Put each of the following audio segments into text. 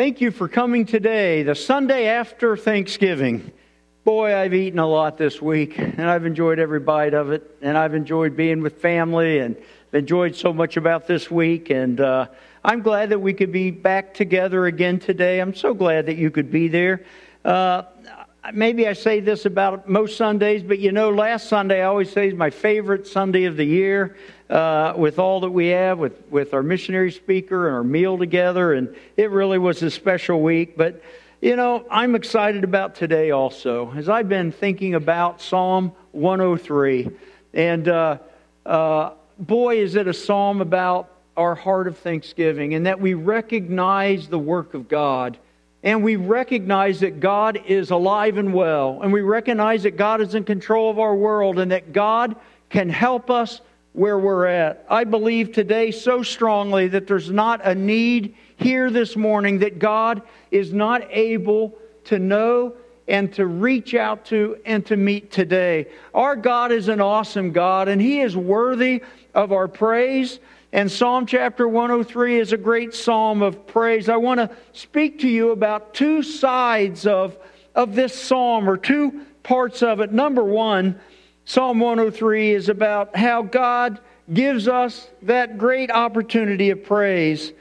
Thank you for coming today, the Sunday after Thanksgiving. Boy, I've eaten a lot this week, and I've enjoyed every bite of it, and I've enjoyed being with family, and enjoyed so much about this week. And uh, I'm glad that we could be back together again today. I'm so glad that you could be there. Uh, maybe I say this about most Sundays, but you know, last Sunday I always say is my favorite Sunday of the year uh, with all that we have, with, with our missionary speaker and our meal together. And it really was a special week. But, you know, I'm excited about today also, as I've been thinking about Psalm 103. And uh, uh, boy, is it a psalm about our heart of thanksgiving and that we recognize the work of God. And we recognize that God is alive and well. And we recognize that God is in control of our world and that God can help us where we're at. I believe today so strongly that there's not a need here this morning that God is not able to know and to reach out to and to meet today. Our God is an awesome God and He is worthy of our praise. And Psalm chapter 103 is a great psalm of praise. I want to speak to you about two sides of, of this psalm or two parts of it. Number one, Psalm 103 is about how God gives us that great opportunity of praise.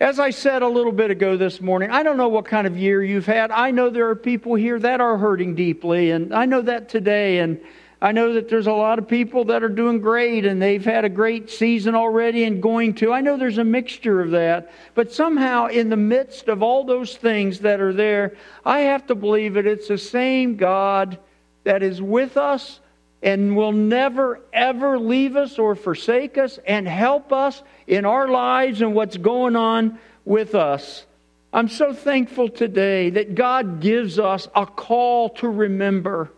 As I said a little bit ago this morning, I don't know what kind of year you've had. I know there are people here that are hurting deeply, and I know that today. And I know that there's a lot of people that are doing great and they've had a great season already and going to. I know there's a mixture of that. But somehow, in the midst of all those things that are there, I have to believe that it's the same God that is with us and will never, ever leave us or forsake us and help us in our lives and what's going on with us. I'm so thankful today that God gives us a call to remember,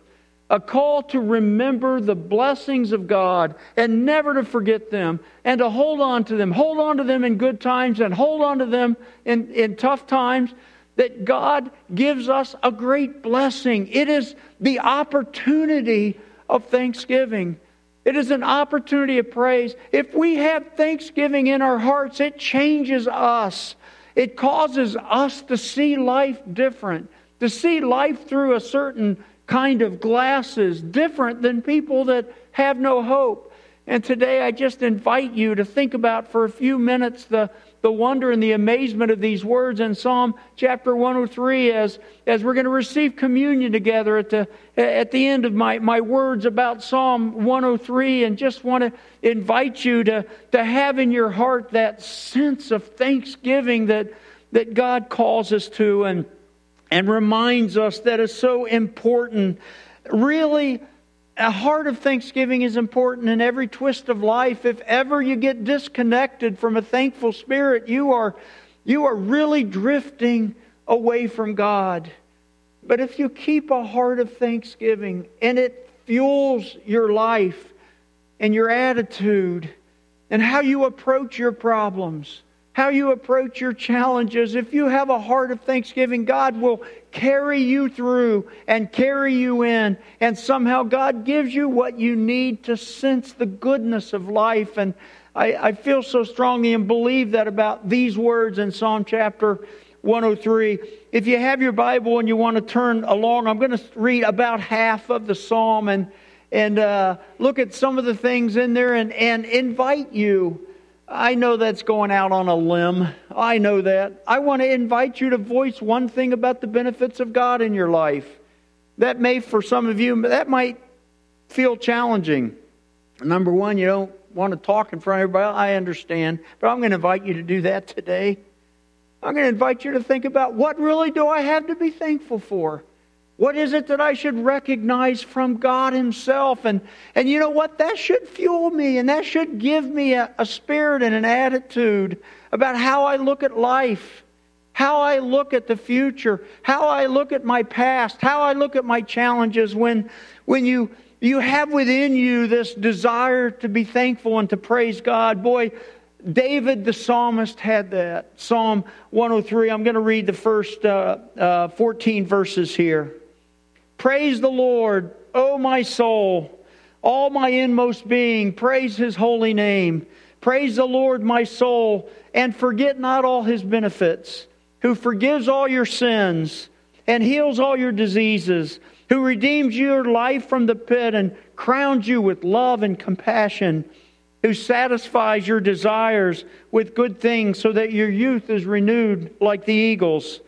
a call to remember the blessings of God and never to forget them and to hold on to them. Hold on to them in good times and hold on to them in, in tough times. That God gives us a great blessing. It is the opportunity of thanksgiving. It is an opportunity of praise. If we have thanksgiving in our hearts, it changes us. It causes us to see life different, to see life through a certain kind of glasses, different than people that have no hope. And today I just invite you to think about for a few minutes the the wonder and the amazement of these words in Psalm chapter 103 as, as we're going to receive communion together at the, at the end of my, my words about Psalm 103 and just want to invite you to, to have in your heart that sense of thanksgiving that, that God calls us to and, and reminds us that is so important. Really, a heart of thanksgiving is important in every twist of life. If ever you get disconnected from a thankful spirit, you are, you are really drifting away from God. But if you keep a heart of thanksgiving and it fuels your life and your attitude and how you approach your problems, how you approach your challenges, if you have a heart of thanksgiving, God will carry you through and carry you in. And somehow God gives you what you need to sense the goodness of life. And I, I feel so strongly and believe that about these words in Psalm chapter 103. If you have your Bible and you want to turn along, I'm going to read about half of the psalm and, and uh, look at some of the things in there and, and invite you I know that's going out on a limb. I know that. I want to invite you to voice one thing about the benefits of God in your life. That may, for some of you, that might feel challenging. Number one, you don't want to talk in front of everybody. I understand. But I'm going to invite you to do that today. I'm going to invite you to think about what really do I have to be thankful for? What is it that I should recognize from God Himself? And, and you know what? That should fuel me and that should give me a, a spirit and an attitude about how I look at life, how I look at the future, how I look at my past, how I look at my challenges when, when you, you have within you this desire to be thankful and to praise God. Boy, David the psalmist had that. Psalm 103. I'm going to read the first uh, uh, 14 verses here. Praise the Lord, O my soul, all my inmost being, praise his holy name. Praise the Lord, my soul, and forget not all his benefits, who forgives all your sins and heals all your diseases, who redeems your life from the pit and crowns you with love and compassion, who satisfies your desires with good things so that your youth is renewed like the eagles.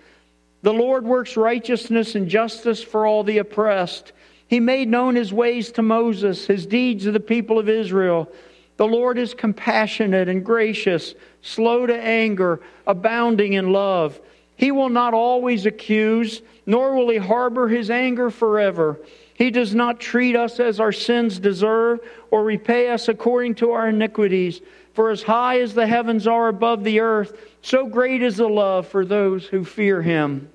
The Lord works righteousness and justice for all the oppressed. He made known his ways to Moses, his deeds to the people of Israel. The Lord is compassionate and gracious, slow to anger, abounding in love. He will not always accuse, nor will he harbor his anger forever. He does not treat us as our sins deserve, or repay us according to our iniquities. For as high as the heavens are above the earth, so great is the love for those who fear him.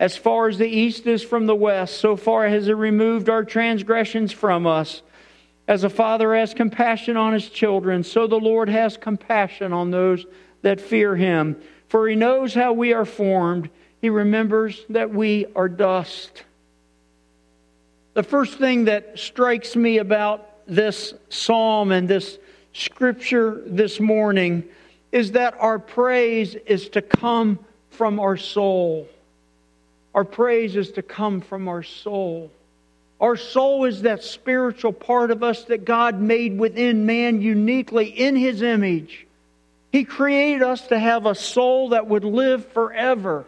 As far as the east is from the west, so far has it removed our transgressions from us. As a father has compassion on his children, so the Lord has compassion on those that fear him. For he knows how we are formed, he remembers that we are dust. The first thing that strikes me about this psalm and this scripture this morning is that our praise is to come from our soul. Our praise is to come from our soul. Our soul is that spiritual part of us that God made within man uniquely in His image. He created us to have a soul that would live forever.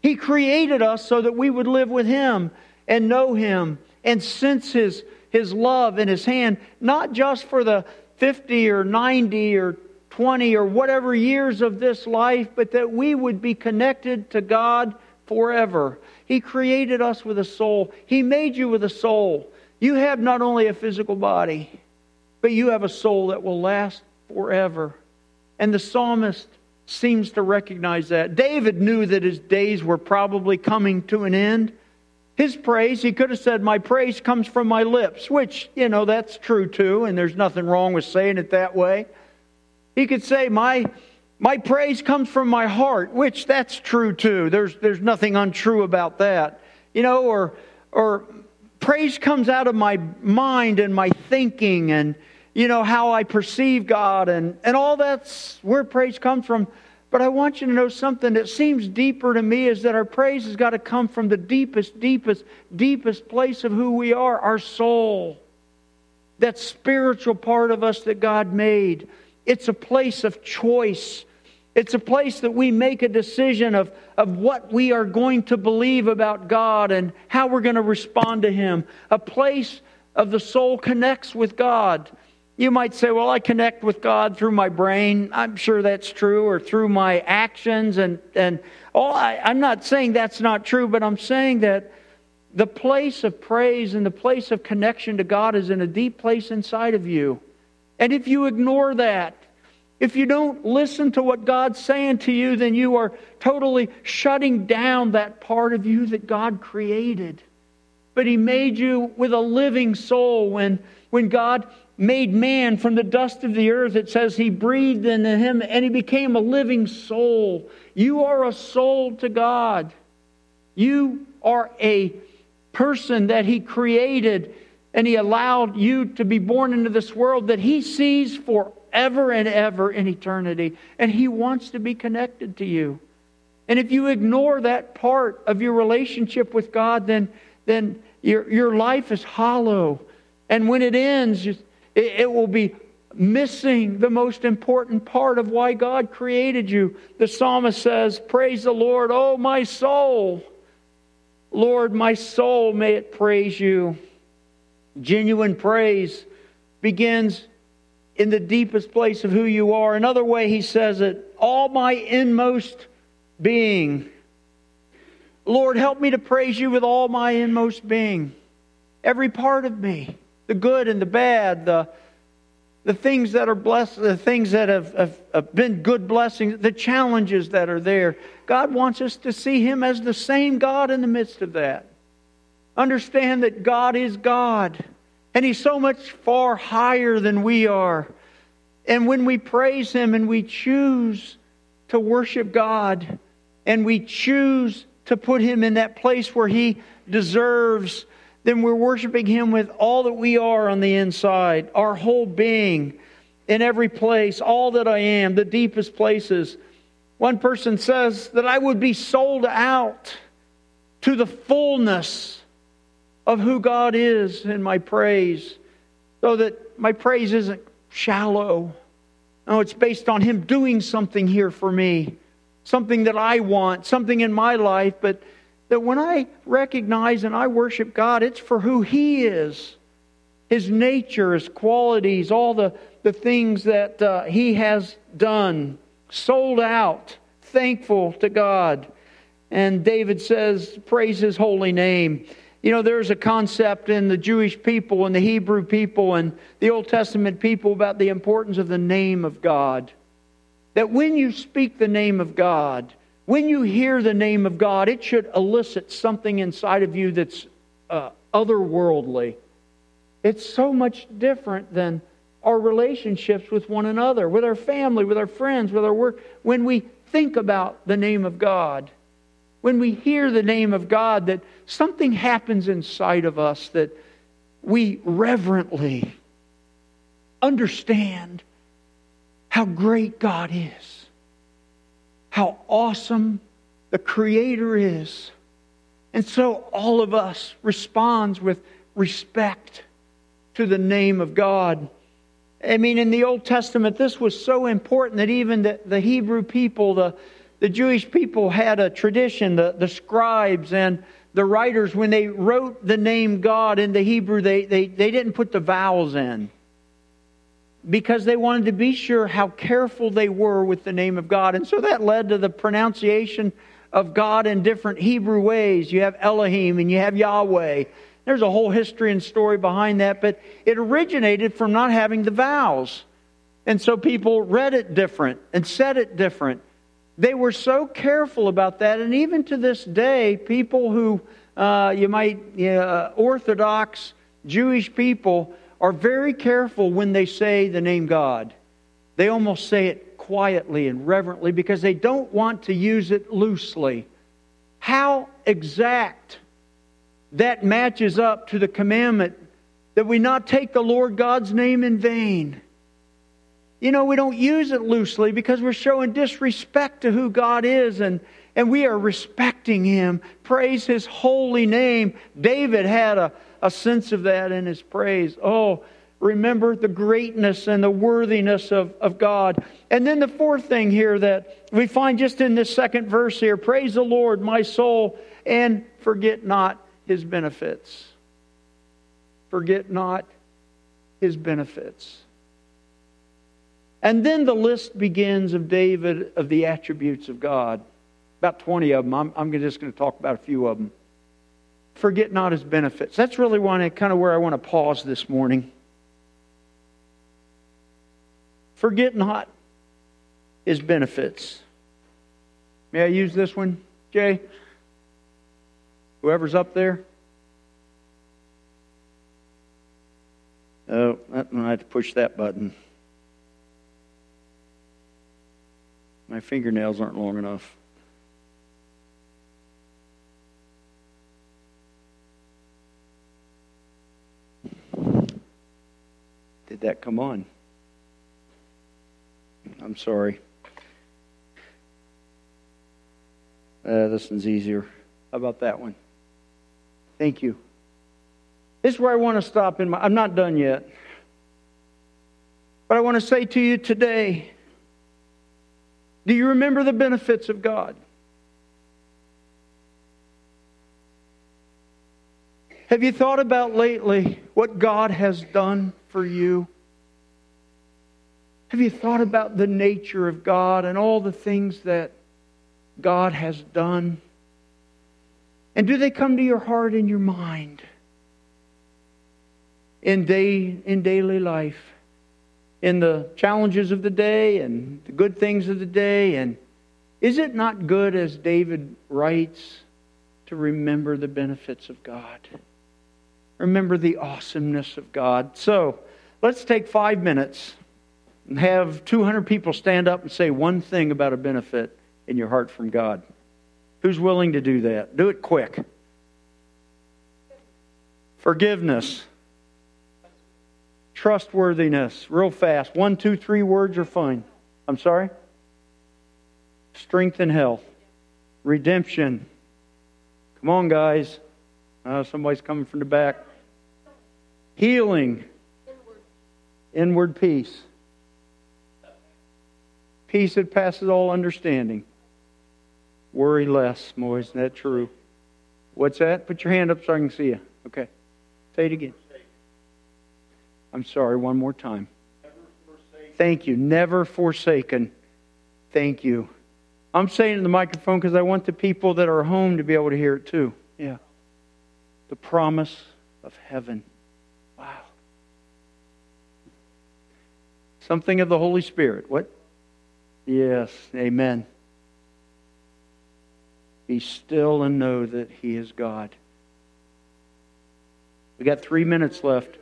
He created us so that we would live with Him and know Him and sense His, His love in His hand, not just for the 50 or 90 or 20 or whatever years of this life, but that we would be connected to God forever. He created us with a soul, He made you with a soul. You have not only a physical body, but you have a soul that will last forever. And the psalmist seems to recognize that. David knew that his days were probably coming to an end. His praise, he could have said, My praise comes from my lips, which, you know, that's true too, and there's nothing wrong with saying it that way. He could say, My my praise comes from my heart, which that's true too. There's, there's nothing untrue about that. You know, or, or praise comes out of my mind and my thinking and, you know, how I perceive God, and, and all that's where praise comes from. But I want you to know something that seems deeper to me is that our praise has got to come from the deepest, deepest, deepest place of who we are, our soul. That spiritual part of us that God made. It's a place of choice. It's a place that we make a decision of, of what we are going to believe about God and how we're going to respond to Him. A place of the soul connects with God. You might say, well, I connect with God through my brain. I'm sure that's true, or through my actions. And, and oh, I, I'm not saying that's not true, but I'm saying that the place of praise and the place of connection to God is in a deep place inside of you. And if you ignore that, if you don't listen to what God's saying to you, then you are totally shutting down that part of you that God created. But He made you with a living soul when, when God made man from the dust of the earth. It says he breathed into him and he became a living soul. You are a soul to God. You are a person that he created and he allowed you to be born into this world that he sees forever and ever in eternity. And he wants to be connected to you. And if you ignore that part of your relationship with God, then, then your, your life is hollow. And when it ends, it, it will be missing the most important part of why God created you. The psalmist says, Praise the Lord, oh my soul. Lord, my soul, may it praise you. Genuine praise begins in the deepest place of who you are. Another way he says it, all my inmost being. Lord, help me to praise you with all my inmost being, every part of me the good and the bad, the, the things that are blessed, the things that have, have, have, been good blessings, the challenges that are there. God wants us to see Him as the same God in the midst of that. Understand that God is God, and He's so much far higher than we are. And when we praise Him and we choose to worship God, and we choose to put Him in that place where He deserves then we're worshiping Him with all that we are on the inside, our whole being, in every place, all that I am, the deepest places. One person says that I would be sold out to the fullness of who God is in my praise, so that my praise isn't shallow. No, it's based on Him doing something here for me, something that I want, something in my life, but that when I recognize and I worship God, it's for who He is His nature, His qualities, all the, the things that uh, He has done, sold out, thankful to God. And David says, Praise His holy name. You know, there's a concept in the Jewish people and the Hebrew people and the Old Testament people about the importance of the name of God. That when you speak the name of God, when you hear the name of God, it should elicit something inside of you that's uh, otherworldly. It's so much different than our relationships with one another, with our family, with our friends, with our work. When we think about the name of God, when we hear the name of God, that something happens inside of us that we reverently understand how great God is, how awesome the Creator is. And so all of us responds with respect to the name of God. I mean, in the Old Testament, this was so important that even the, the Hebrew people, the, the Jewish people had a tradition, the, the scribes and the writers, when they wrote the name God in the Hebrew, they, they, they didn't put the vowels in because they wanted to be sure how careful they were with the name of God. And so that led to the pronunciation of God in different Hebrew ways. You have Elohim and you have Yahweh. There's a whole history and story behind that, but it originated from not having the vowels. And so people read it different and said it different. They were so careful about that, and even to this day, people who uh, you might, uh, Orthodox Jewish people, are very careful when they say the name God. They almost say it quietly and reverently because they don't want to use it loosely. How exact that matches up to the commandment that we not take the Lord God's name in vain. You know, we don't use it loosely because we're showing disrespect to who God is and, and we are respecting Him. Praise His holy name. David had a, a sense of that in his praise. Oh, remember the greatness and the worthiness of, of God. And then the fourth thing here that we find just in this second verse here praise the Lord, my soul, and forget not His benefits. Forget not His benefits. And then the list begins of David of the attributes of God. About 20 of them. I'm, I'm just going to talk about a few of them. Forget not his benefits. That's really one, kind of where I want to pause this morning. Forget not his benefits. May I use this one, Jay? Whoever's up there? Oh, I have to push that button. My fingernails aren't long enough. Did that come on? I'm sorry. Uh, this one's easier. How about that one? Thank you. This is where I want to stop in my I'm not done yet. But I want to say to you today do you remember the benefits of God? Have you thought about lately what God has done for you? Have you thought about the nature of God and all the things that God has done? And do they come to your heart and your mind in, day, in daily life? In the challenges of the day and the good things of the day. And is it not good, as David writes, to remember the benefits of God? Remember the awesomeness of God. So let's take five minutes and have 200 people stand up and say one thing about a benefit in your heart from God. Who's willing to do that? Do it quick. Forgiveness trustworthiness, real fast. One, two, three words are fine. I'm sorry? strength and health, redemption. Come on, guys. Uh, somebody's coming from the back. Healing, inward peace, peace that passes all understanding. Worry less, boys. Isn't that true? What's that? Put your hand up so I can see you. Okay. Say it again. I'm sorry, one more time. Thank you. Never forsaken. Thank you. I'm saying in the microphone because I want the people that are home to be able to hear it too. Yeah. The promise of heaven. Wow. Something of the Holy Spirit. What? Yes. Amen. Be still and know that He is God. We got three minutes left.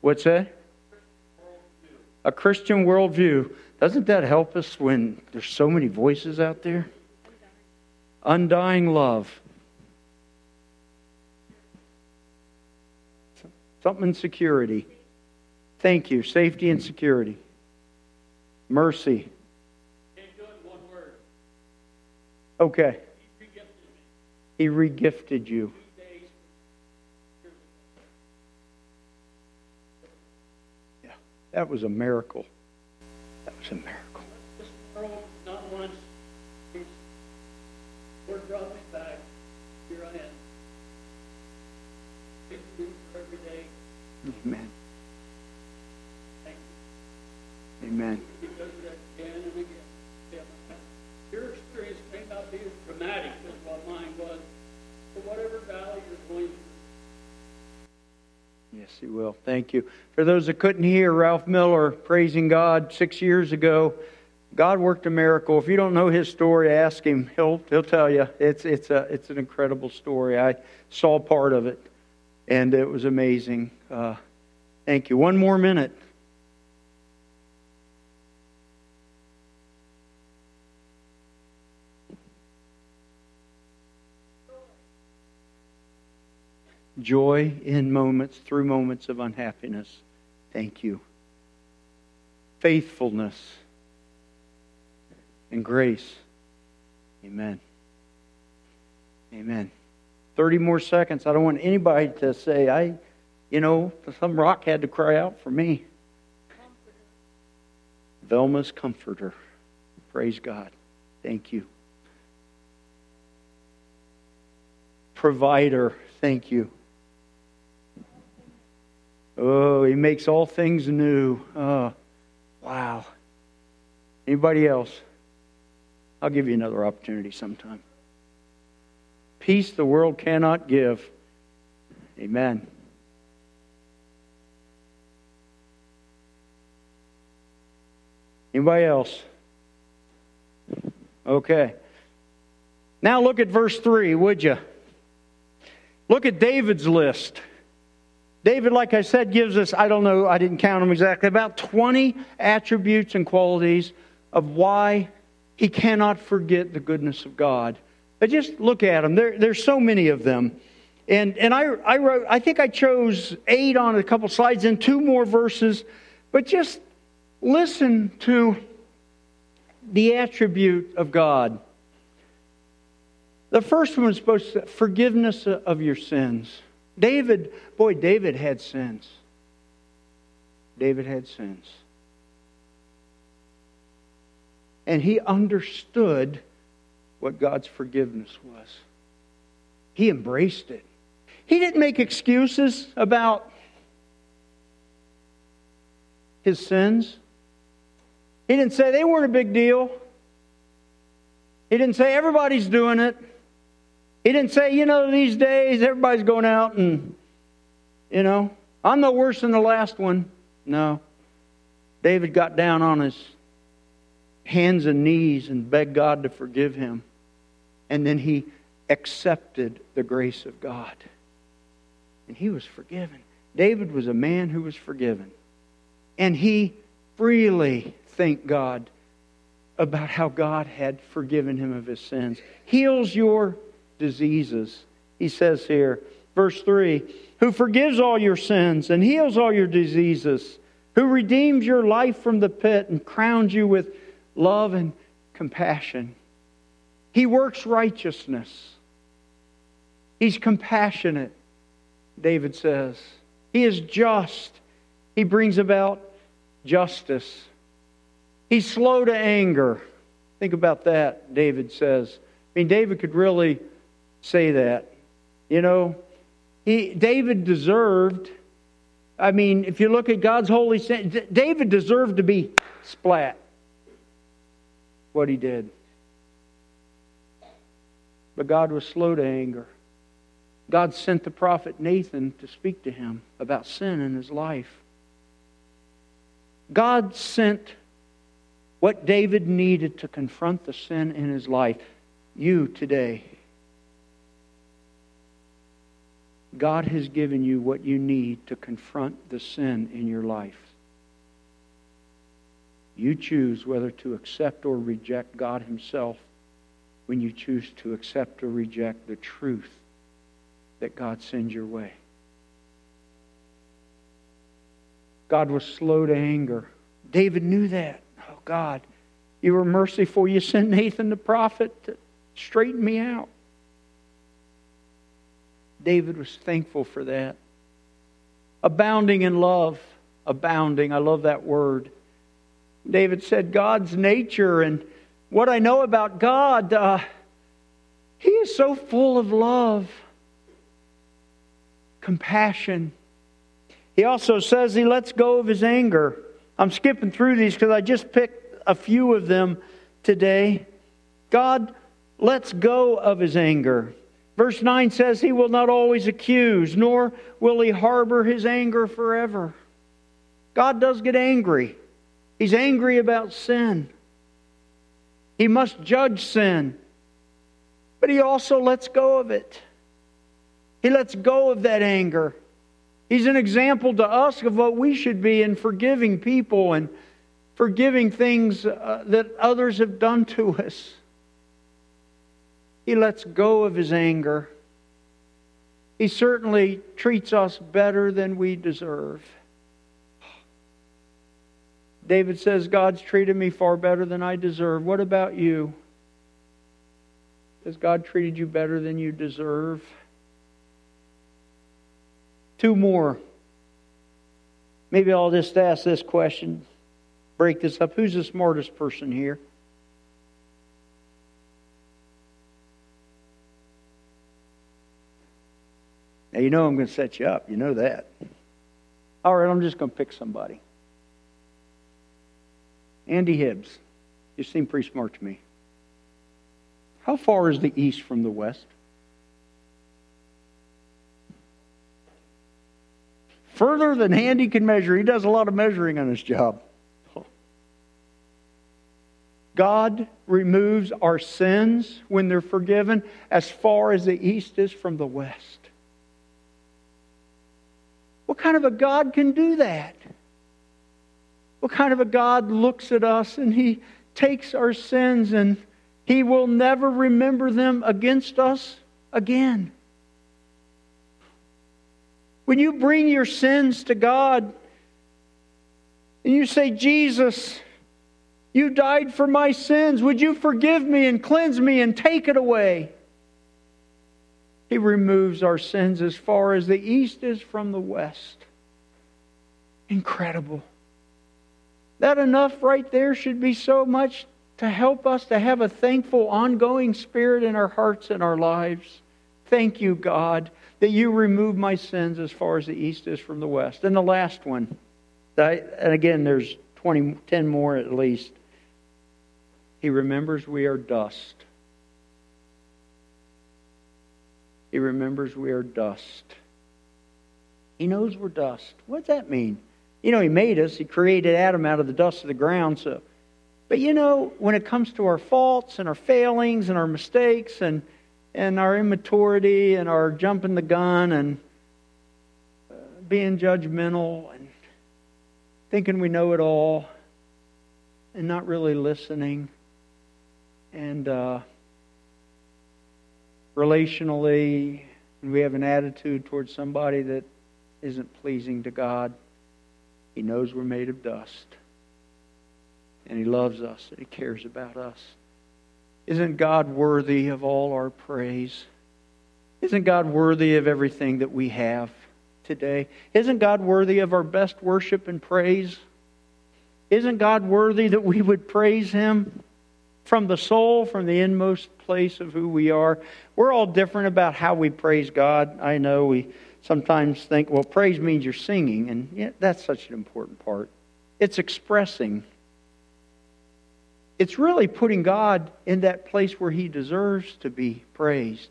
What's that? A Christian worldview. Doesn't that help us when there's so many voices out there? Undying love. Something in security. Thank you. Safety and security. Mercy. Okay. He regifted you. That was a miracle. That was a miracle. This world, not once. Lord brought me back. Here I am. Big food for every day. Amen. Amen. He does that again and again. Your experience may not be as dramatic as what mine was, but whatever valley you're going through. Yes, He will. Thank you. For those that couldn't hear, Ralph Miller praising God six years ago. God worked a miracle. If you don't know his story, ask him. He'll he'll tell you. It's it's a it's an incredible story. I saw part of it, and it was amazing. Uh, thank you. One more minute. Joy in moments, through moments of unhappiness. Thank you. Faithfulness and grace. Amen. Amen. 30 more seconds. I don't want anybody to say, I, you know, some rock had to cry out for me. Comforter. Velma's comforter. Praise God. Thank you. Provider. Thank you. Oh, he makes all things new. Oh, wow. Anybody else? I'll give you another opportunity sometime. Peace the world cannot give. Amen. Anybody else? Okay. Now look at verse 3, would you? Look at David's list. David, like I said, gives us, I don't know, I didn't count them exactly, about 20 attributes and qualities of why he cannot forget the goodness of God. But just look at them. There, there's so many of them. And, and I, I wrote, I think I chose eight on a couple slides and two more verses. But just listen to the attribute of God. The first one is supposed to forgiveness of your sins. David, boy, David had sins. David had sins. And he understood what God's forgiveness was. He embraced it. He didn't make excuses about his sins. He didn't say they weren't a big deal. He didn't say everybody's doing it. He didn't say, you know, these days everybody's going out and, you know, I'm no worse than the last one. No. David got down on his hands and knees and begged God to forgive him. And then he accepted the grace of God. And he was forgiven. David was a man who was forgiven. And he freely thanked God about how God had forgiven him of his sins. Heals your diseases. He says here, verse 3 who forgives all your sins and heals all your diseases, who redeems your life from the pit and crowns you with love and compassion. He works righteousness. He's compassionate, David says. He is just. He brings about justice. He's slow to anger. Think about that, David says. I mean, David could really say that. You know, he, David deserved, I mean, if you look at God's holy sin, David deserved to be splat. What he did. But God was slow to anger. God sent the prophet Nathan to speak to him about sin in his life. God sent what David needed to confront the sin in his life. You today. God has given you what you need to confront the sin in your life. You choose whether to accept or reject God Himself when you choose to accept or reject the truth that God sends your way. God was slow to anger. David knew that. Oh, God, you were merciful. You sent Nathan the prophet to straighten me out. David was thankful for that. Abounding in love. Abounding. I love that word. David said, God's nature and what I know about God, uh, He is so full of love, compassion. He also says He lets go of His anger. I'm skipping through these because I just picked a few of them today. God lets go of His anger. Verse 9 says, He will not always accuse, nor will He harbor His anger forever. God does get angry. He's angry about sin. He must judge sin. But he also lets go of it. He lets go of that anger. He's an example to us of what we should be in forgiving people and forgiving things uh, that others have done to us. He lets go of his anger. He certainly treats us better than we deserve. David says, God's treated me far better than I deserve. What about you? Has God treated you better than you deserve? Two more. Maybe I'll just ask this question, break this up. Who's the smartest person here? Now, you know I'm going to set you up. You know that. All right, I'm just going to pick somebody. Andy Hibbs. You seem pretty smart to me. How far is the east from the west? Further than Andy can measure. He does a lot of measuring on his job. God removes our sins when they're forgiven as far as the east is from the west. What kind of a God can do that? What kind of a God looks at us and He takes our sins and He will never remember them against us again? When you bring your sins to God and you say, Jesus, you died for my sins. Would you forgive me and cleanse me and take it away? He removes our sins as far as the east is from the west. Incredible. That enough right there should be so much to help us to have a thankful, ongoing spirit in our hearts and our lives. Thank you, God, that you remove my sins as far as the east is from the west. And the last one, and again, there's 20, 10 more at least. He remembers we are dust. He remembers we are dust. He knows we're dust. What does that mean? You know, He made us, He created Adam out of the dust of the ground. So, but you know, when it comes to our faults and our failings and our mistakes and and our immaturity and our jumping the gun and uh, being judgmental and thinking we know it all and not really listening and uh, relationally we have an attitude towards somebody that isn't pleasing to God he knows we're made of dust. And He loves us and He cares about us. Isn't God worthy of all our praise? Isn't God worthy of everything that we have today? Isn't God worthy of our best worship and praise? Isn't God worthy that we would praise Him from the soul, from the inmost place of who we are? We're all different about how we praise God. I know we sometimes think, well, praise means you're singing, and yeah, that's such an important part. It's expressing. It's really putting God in that place where He deserves to be praised.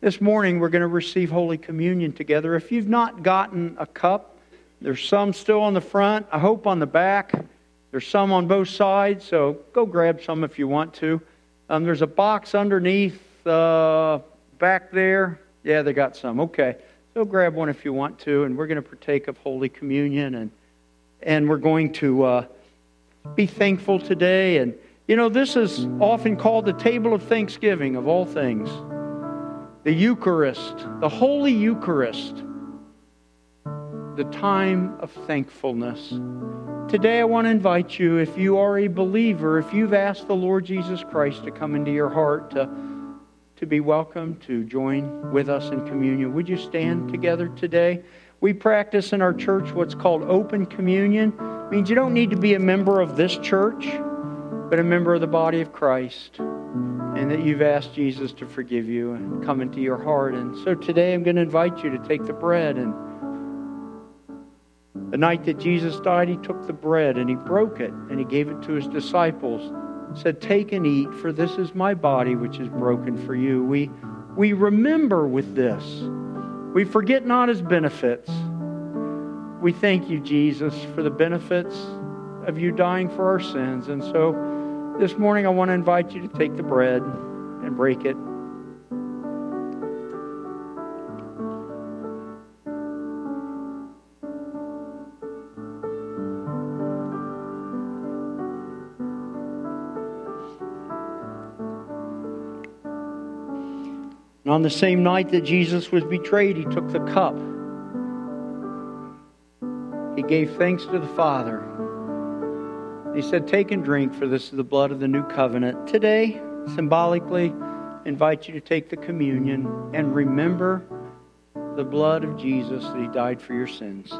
This morning, we're going to receive Holy Communion together. If you've not gotten a cup, there's some still on the front, I hope on the back. There's some on both sides, so go grab some if you want to. Um, there's a box underneath uh, back there. Yeah, they got some. Okay. So grab one if you want to, and we're going to partake of Holy Communion, and, and we're going to uh, be thankful today. And, you know, this is often called the table of thanksgiving of all things the Eucharist, the Holy Eucharist, the time of thankfulness. Today, I want to invite you, if you are a believer, if you've asked the Lord Jesus Christ to come into your heart, to, to be welcome, to join with us in communion, would you stand together today? We practice in our church what's called open communion. It means you don't need to be a member of this church, but a member of the body of Christ and that you've asked Jesus to forgive you and come into your heart. And so today I'm going to invite you to take the bread. And the night that Jesus died, he took the bread and he broke it and he gave it to his disciples. Said, Take and eat, for this is my body which is broken for you. We, we remember with this. We forget not his benefits. We thank you, Jesus, for the benefits of you dying for our sins. And so, this morning, I want to invite you to take the bread and break it. On the same night that Jesus was betrayed, he took the cup. He gave thanks to the Father he said, Take and drink, for this is the blood of the new covenant. Today, symbolically, invite you to take the communion and remember the blood of Jesus that he died for your sins.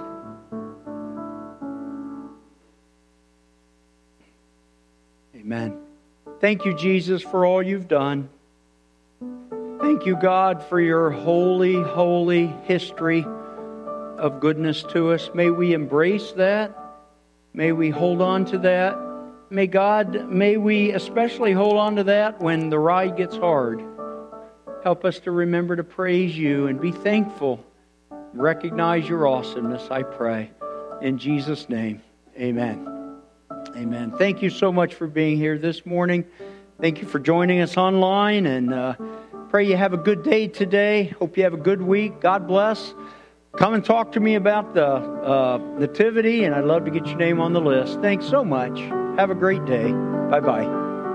Amen. Thank you, Jesus, for all you've done. Thank you, God, for your holy, holy history of goodness to us. May we embrace that. May we hold on to that. May God, may we especially hold on to that when the ride gets hard. Help us to remember to praise you and be thankful. Recognize your awesomeness, I pray. In Jesus' name, amen. Amen. Thank you so much for being here this morning. Thank you for joining us online and uh, pray you have a good day today. Hope you have a good week. God bless. Come and talk to me about the uh, Nativity, and I'd love to get your name on the list. Thanks so much. Have a great day. Bye bye.